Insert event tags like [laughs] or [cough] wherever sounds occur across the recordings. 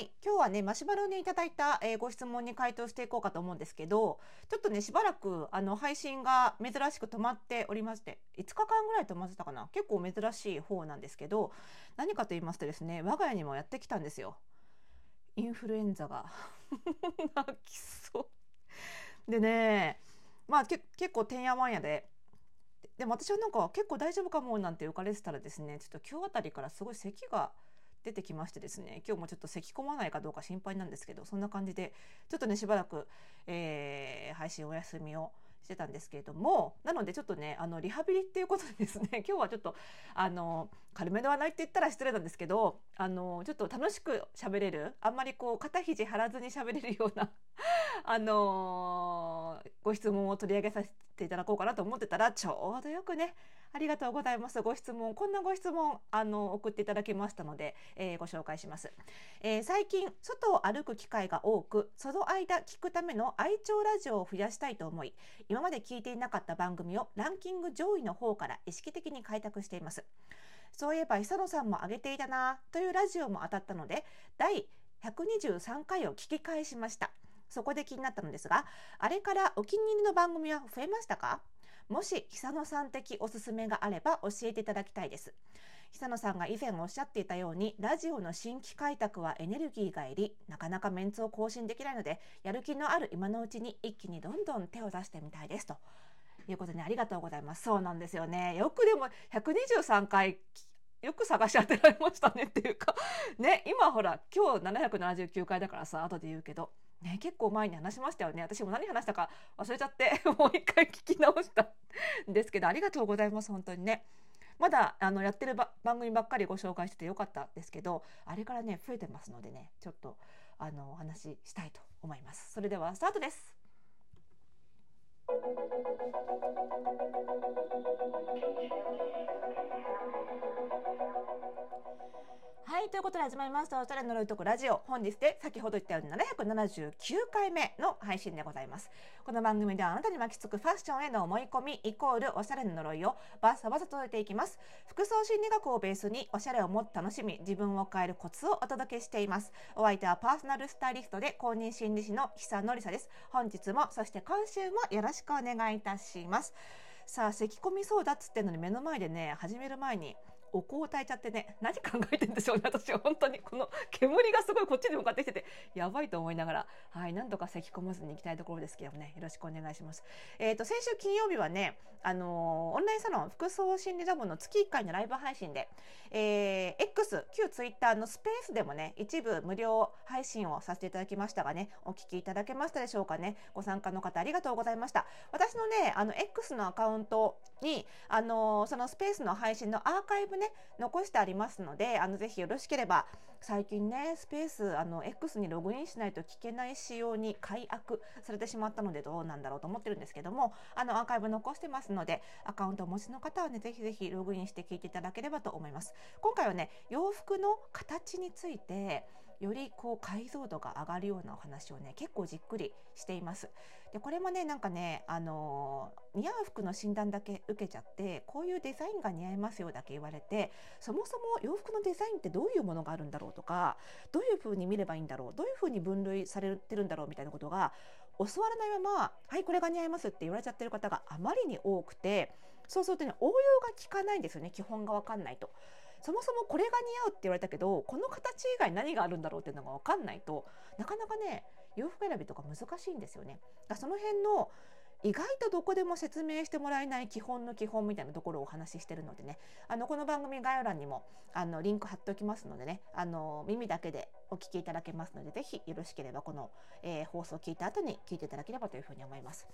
はい。今日はね、マシュマロにいただいた、えーご質問に回答していこうかと思うんですけど、ちょっとね、しばらく、あの、配信が珍しく止まっておりまして、5日間ぐらい止まってたかな？結構珍しい方なんですけど、何かと言いますとですね、我が家にもやってきたんですよ。インフルエンザが。[laughs] 泣きそう。でね、まあ、け結構てんやわんやで、でも私はなんか結構大丈夫かもなんて浮かれてたらですね、ちょっと今日あたりからすごい咳が、出てきましてですね今日もちょっと咳き込まないかどうか心配なんですけどそんな感じでちょっとねしばらく、えー配信お休みをしてたんですけれどもなのでちょっとねあのリハビリっていうことでですね [laughs] 今日はちょっとあの軽めではないって言ったら失礼なんですけどあのちょっと楽しく喋れるあんまりこう肩肘張らずに喋れるような [laughs] あのご質問を取り上げさせていただこうかなと思ってたらちょうどよくねありがとうございます。ご質問、こんなご質問、あの、送っていただきましたので、えーご紹介します。えー最近、外を歩く機会が多く、その間聞くための愛聴ラジオを増やしたいと思い、今まで聞いていなかった番組をランキング上位の方から意識的に開拓しています。そういえば、久野さんも上げていたなというラジオも当たったので、第123回を聞き返しました。そこで気になったのですが、あれからお気に入りの番組は増えましたか？もし久野さん的おすすめがあれば教えていただきたいです。久野さんが以前おっしゃっていたように、ラジオの新規開拓はエネルギーがいり、なかなかメンツを更新できないので、やる気のある今のうちに一気にどんどん手を出してみたいです。ということで、ありがとうございます。そうなんですよね。よくでも123回、よく探し当てられましたねっていうか、[laughs] ね、今ほら、今日779回だからさ、後で言うけど、ね、結構前に話しましたよね。私も何話したか忘れちゃって、[laughs] もう一回聞き直したんですけど、ありがとうございます、本当にね。まだあのやってる番組ばっかりご紹介しててよかったですけど、あれからね、増えてますのでね、ちょっとあのお話ししたいと思います。それではスタートです。ということで始まりました。おしゃれ呪いとこラジオ。本日で先ほど言ったように779回目の配信でございます。この番組ではあなたに巻きつくファッションへの思い込みイコールおしゃれの呪いをバサバサ届いていきます。服装心理学をベースにおしゃれをもっと楽しみ、自分を変えるコツをお届けしています。お相手はパーソナルスタイリストで公認心理師の久野里沙です。本日も、そして今週もよろしくお願いいたします。さあ、咳込みそうだっつってんのに目の前でね、始める前にお香を焚いちゃってね、何考えてんでしょうね、私は本当に。この煙がすごいこっちに向かってきてて、やばいと思いながら、はい、なんとか咳込まずに行きたいところですけどもね、よろしくお願いします。えっ、と、先週金曜日はね、あのーオンラインサロン服装心理ラボの月1回のライブ配信で、えー X、旧 Twitter のスペースでもね、一部無料配信をさせていただきましたがね、お聞きいただけましたでしょうかね。ご参加の方ありがとうございました。私のね、あの、X のアカウントに、あのーそのスペースの配信のアーカイブね、残してありますので、あの、ぜひよろしければ、最近ね、スペース、あの、X にログインしないと聞けない仕様に解約されてしまったので、どうなんだろうと思ってるんですけども、あの、アーカイブ残してますので、アカウントをお持ちの方はね、ぜひぜひログインして聞いていただければと思います。今回はね、洋服の形について、よりこう解像度が上がるようなお話をね結構じっくりしていますでこれもねなんかねあの似合う服の診断だけ受けちゃってこういうデザインが似合いますよだけ言われてそもそも洋服のデザインってどういうものがあるんだろうとかどういう風に見ればいいんだろうどういう風に分類されてるんだろうみたいなことが教わらないままはいこれが似合いますって言われちゃってる方があまりに多くてそうするとね応用が効かないんですよね基本が分かんないと。そもそもこれが似合うって言われたけどこの形以外何があるんだろうっていうのが分かんないとなかなかね洋服選びとか難しいんですよね。だその辺の意外とどこでも説明してもらえない基本の基本みたいなところをお話ししてるのでねあのこの番組概要欄にもあのリンク貼っておきますのでねあの耳だけでお聞きいただけますのでぜひよろしければこの、えー放送を聞いた後に聞いていただければというふうに思います。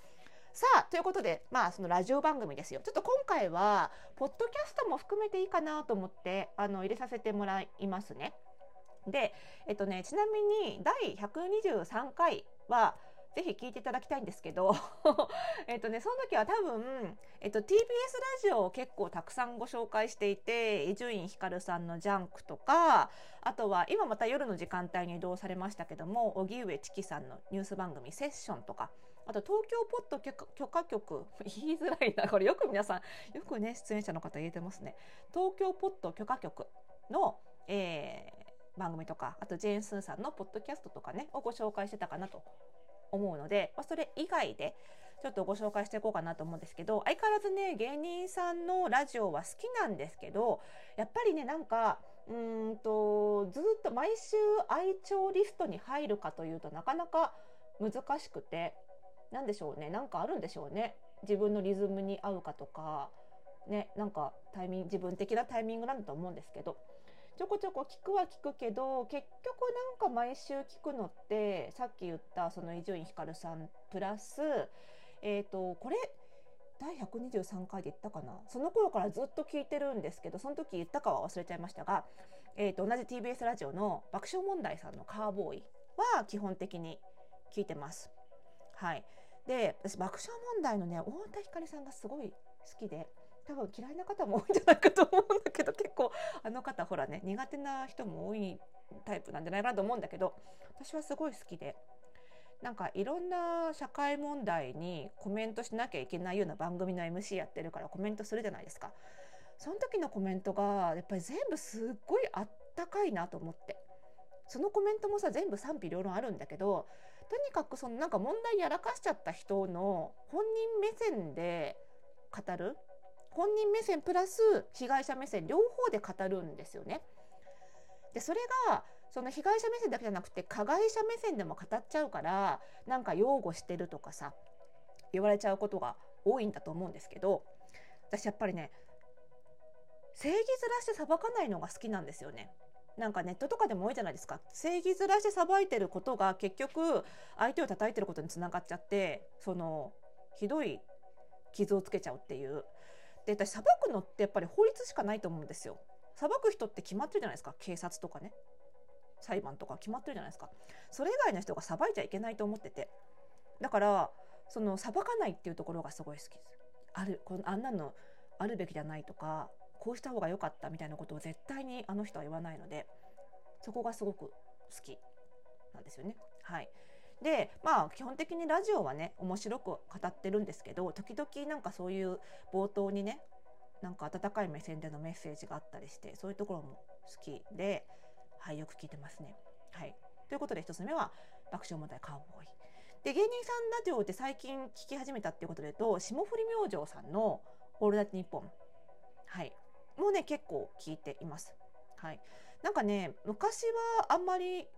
さあということでまあそのラジオ番組ですよちょっと今回はポッドキャストも含めていいかなと思ってあの入れさせてもらいますね。でえっとねちなみに第123回はぜひ聞いていただきたいんですけど [laughs] えっとねその時は多分、えっと、TBS ラジオを結構たくさんご紹介していて伊集院光さんの「ジャンク」とかあとは今また夜の時間帯に移動されましたけども荻上チキさんのニュース番組「セッション」とかあと東京ポッド許可局言いづらいなこれよく皆さんよくね出演者の方言えてますね。東京ポッド許可局の、えー番組とかあとジェーン・スーさんのポッドキャストとかねをご紹介してたかなと思うので、まあ、それ以外でちょっとご紹介していこうかなと思うんですけど相変わらずね芸人さんのラジオは好きなんですけどやっぱりねなんかうんとずっと毎週愛聴リストに入るかというとなかなか難しくて何でしょうねなんかあるんでしょうね。自分のリズムに合うかとかねなんかタイミング自分的なタイミングなんだと思うんですけどちょこちょこ聞くは聞くけど結局なんか毎週聞くのってさっき言ったその伊集院光さんプラスえっ、ー、とこれ第123回で言ったかなその頃からずっと聞いてるんですけどその時言ったかは忘れちゃいましたが、えー、と同じ TBS ラジオの爆笑問題さんのカーボーイは基本的に聞いてます。はい、で私爆笑問題のね太田光さんがすごい好きで多分嫌いな方も多いんじゃないかと思うんだけど結構あの方ほらね苦手な人も多いタイプなんじゃないかなと思うんだけど私はすごい好きでなんかいろんな社会問題にコメントしなきゃいけないような番組の MC やってるからコメントするじゃないですか。その時のコメントがやっぱり全部すっごいあったかいなと思ってそのコメントもさ全部賛否両論あるんだけどとにかくそのなんか問題やらかしちゃった人の本人目線で語る本人目線プラス被害者目線両方で語るんですよね。でそれがその被害者目線だけじゃなくて加害者目線でも語っちゃうからなんか擁護してるとかさ言われちゃうことが多いんだと思うんですけど私やっぱりね正義ずらして裁かないのが好きなんですよね。なんかネットとかでも多いじゃないですか正義ずらして裁いてることが結局相手を叩いてることにつながっちゃってそのひどい傷をつけちゃうっていうで私裁くのってやっぱり法律しかないと思うんですよ。裁く人って決まってるじゃないですか。警察とかね。裁判とか決まってるじゃないですか。それ以外の人が裁いちゃいけないと思ってて。だからその裁かないっていうところがすごい好きです。あるこのあんなのあるべきじゃないとかこうした方が良かったみたいなことを絶対にあの人は言わないのでそこがすごく好きなんですよね。はい。でまあ基本的にラジオはね面白く語ってるんですけど時々なんかそういう冒頭にねなんか温かい目線でのメッセージがあったりしてそういうところも好きで、はい、よく聞いてますね。はい、ということで1つ目は爆笑問題カーボーイ。で芸人さんラジオって最近聞き始めたっていうことでと霜降り明星さんの「オールナイトニッポン」はいもうね結構聞いています。はい、なんかね昔はあんまり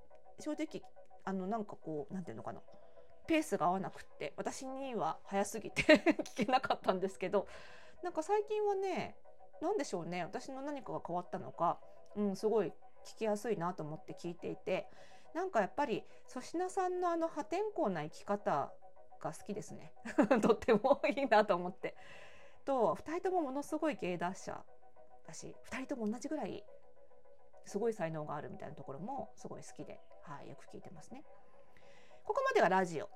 正直あのなんかこうなんていうのかな。ペースが合わなくって私には早すぎて [laughs] 聞けなかったんですけどなんか最近はね何でしょうね。私の何かが変わったのか、うん、すごい聞きやすいなと思って聞いていてなんかやっぱり粗品さんのあの破天荒な生き方が好きですね。[laughs] とってもいいなと思って。と2人ともものすごい芸達者だし2人とも同じぐらいすごい才能があるみたいなところもすごい好きで、はい、よく聞いてますね。ここまでがラジオ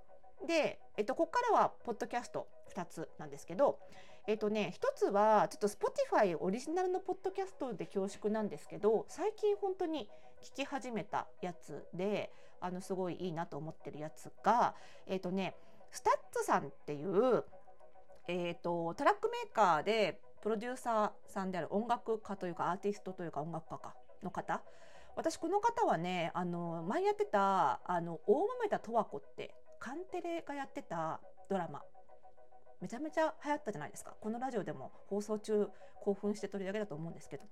で、えっと、ここからはポッドキャスト2つなんですけど、えっとね、1つはちょっと Spotify オリジナルのポッドキャストで恐縮なんですけど最近本当に聞き始めたやつであのすごいいいなと思ってるやつが、えっとね、 STUTS さんっていう、えっと、トラックメーカーでプロデューサーさんである音楽家というかアーティストというか音楽家かの方私この方はねあの前やってたあの大豆田とわ子ってカンテレがやってたドラマ。めちゃめちゃ流行ったじゃないですか。このラジオでも放送中興奮して取り上げたと思うんですけど。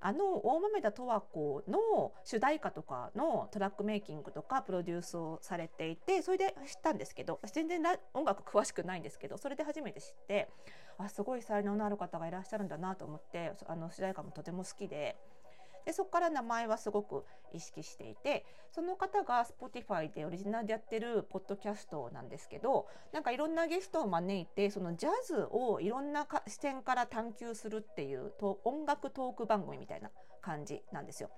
あの大豆田十和子の主題歌とかのトラックメイキングとかプロデュースをされていてそれで知ったんですけど私全然音楽詳しくないんですけどそれで初めて知ってあすごい才能のある方がいらっしゃるんだなと思ってあの主題歌もとても好きででそこから名前はすごく意識していてその方が Spotify でオリジナルでやってるポッドキャストなんですけどなんかいろんなゲストを招いてそのジャズをいろんな視点から探求するっていう音楽トーク番組みたいな感じなんですよ。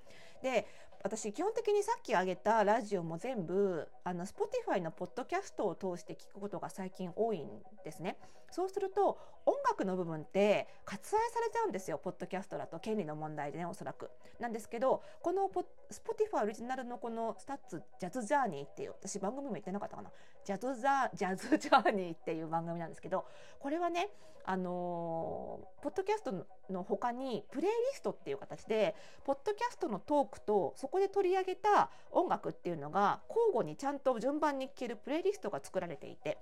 で私基本的にさっき挙げたラジオも全部あの Spotify のポッドキャストを通して聞くことが最近多いんですね。そうすると音楽の部分って割愛されちゃうんですよポッドキャストだと権利の問題でねおそらくなんですけどこの Spotify オリジナルのこのスタッツジャズジャーニーっていう私番組も言ってなかったかなジャズザジャズジャーニーっていう番組なんですけどこれはねあのー、ポッドキャストの他にプレイリストっていう形でポッドキャストのトークとそこで取り上げた音楽っていうのが交互にちゃんと順番に聴けるプレイリストが作られていて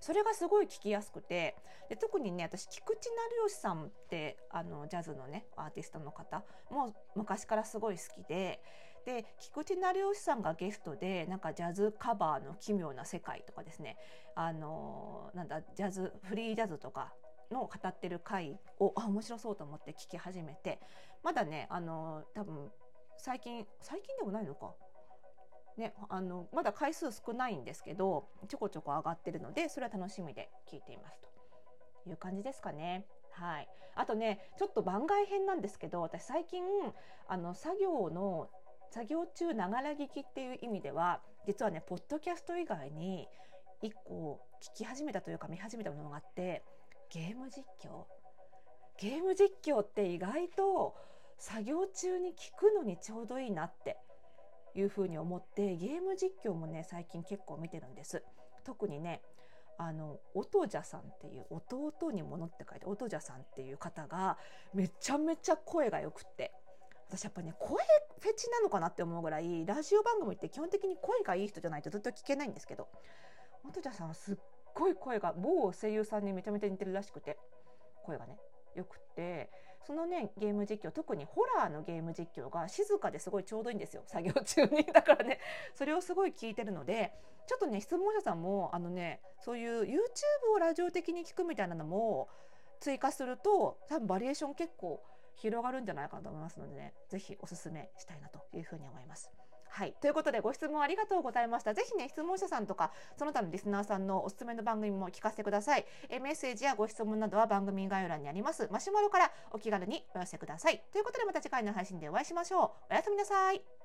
それがすごい聞きやすくてで特にね私菊池成吉さんってあのジャズのねアーティストの方も昔からすごい好きで。で菊池成吉さんがゲストでなんかジャズカバーの奇妙な世界とかですねあのなんだジャズフリージャズとかの語ってる回をあ面白そうと思って聞き始めてまだねあの多分最近最近でもないのか。ね、あのまだ回数少ないんですけどちょこちょこ上がってるのでそれは楽しみで聞いていますと。いう感じですかね。はい、あとねちょっと番外編なんですけど私最近あの作業の作業中ながら聞きっていう意味では実はねポッドキャスト以外に1個聞き始めたというか見始めたものがあってゲーム実況。ゲーム実況って意外と作業中に聞くのにちょうどいいなっていうふうに思ってゲーム実況もね最近結構見てるんです。特にねあの音じゃさんっていう弟に物って書いて音じゃさんっていう方がめちゃめちゃ声がよくって。私やっぱね声フェチなのかなって思うぐらいラジオ番組って基本的に声がいい人じゃないとずっと聞けないんですけど音じゃさんはすっごい声が某声優さんにめちゃめちゃ似てるらしくて。声がねよくて。そのねゲーム実況特にホラーのゲーム実況が静かですごいちょうどいいんですよ。作業中に。[laughs] だからねそれをすごい聞いてるのでちょっとね質問者さんもあのねそういう YouTube をラジオ的に聞くみたいなのも追加すると多分バリエーション結構広がるんじゃないかなと思いますのでね是非おすすめしたいなというふうに思います。はい。ということで、ご質問ありがとうございました。ぜひね、質問者さんとか、その他のリスナーさんのおすすめの番組も聞かせてください。えメッセージやご質問などは番組概要欄にあります、マシュマロからお気軽にお寄せください。ということで、また次回の配信でお会いしましょう。おやすみなさい。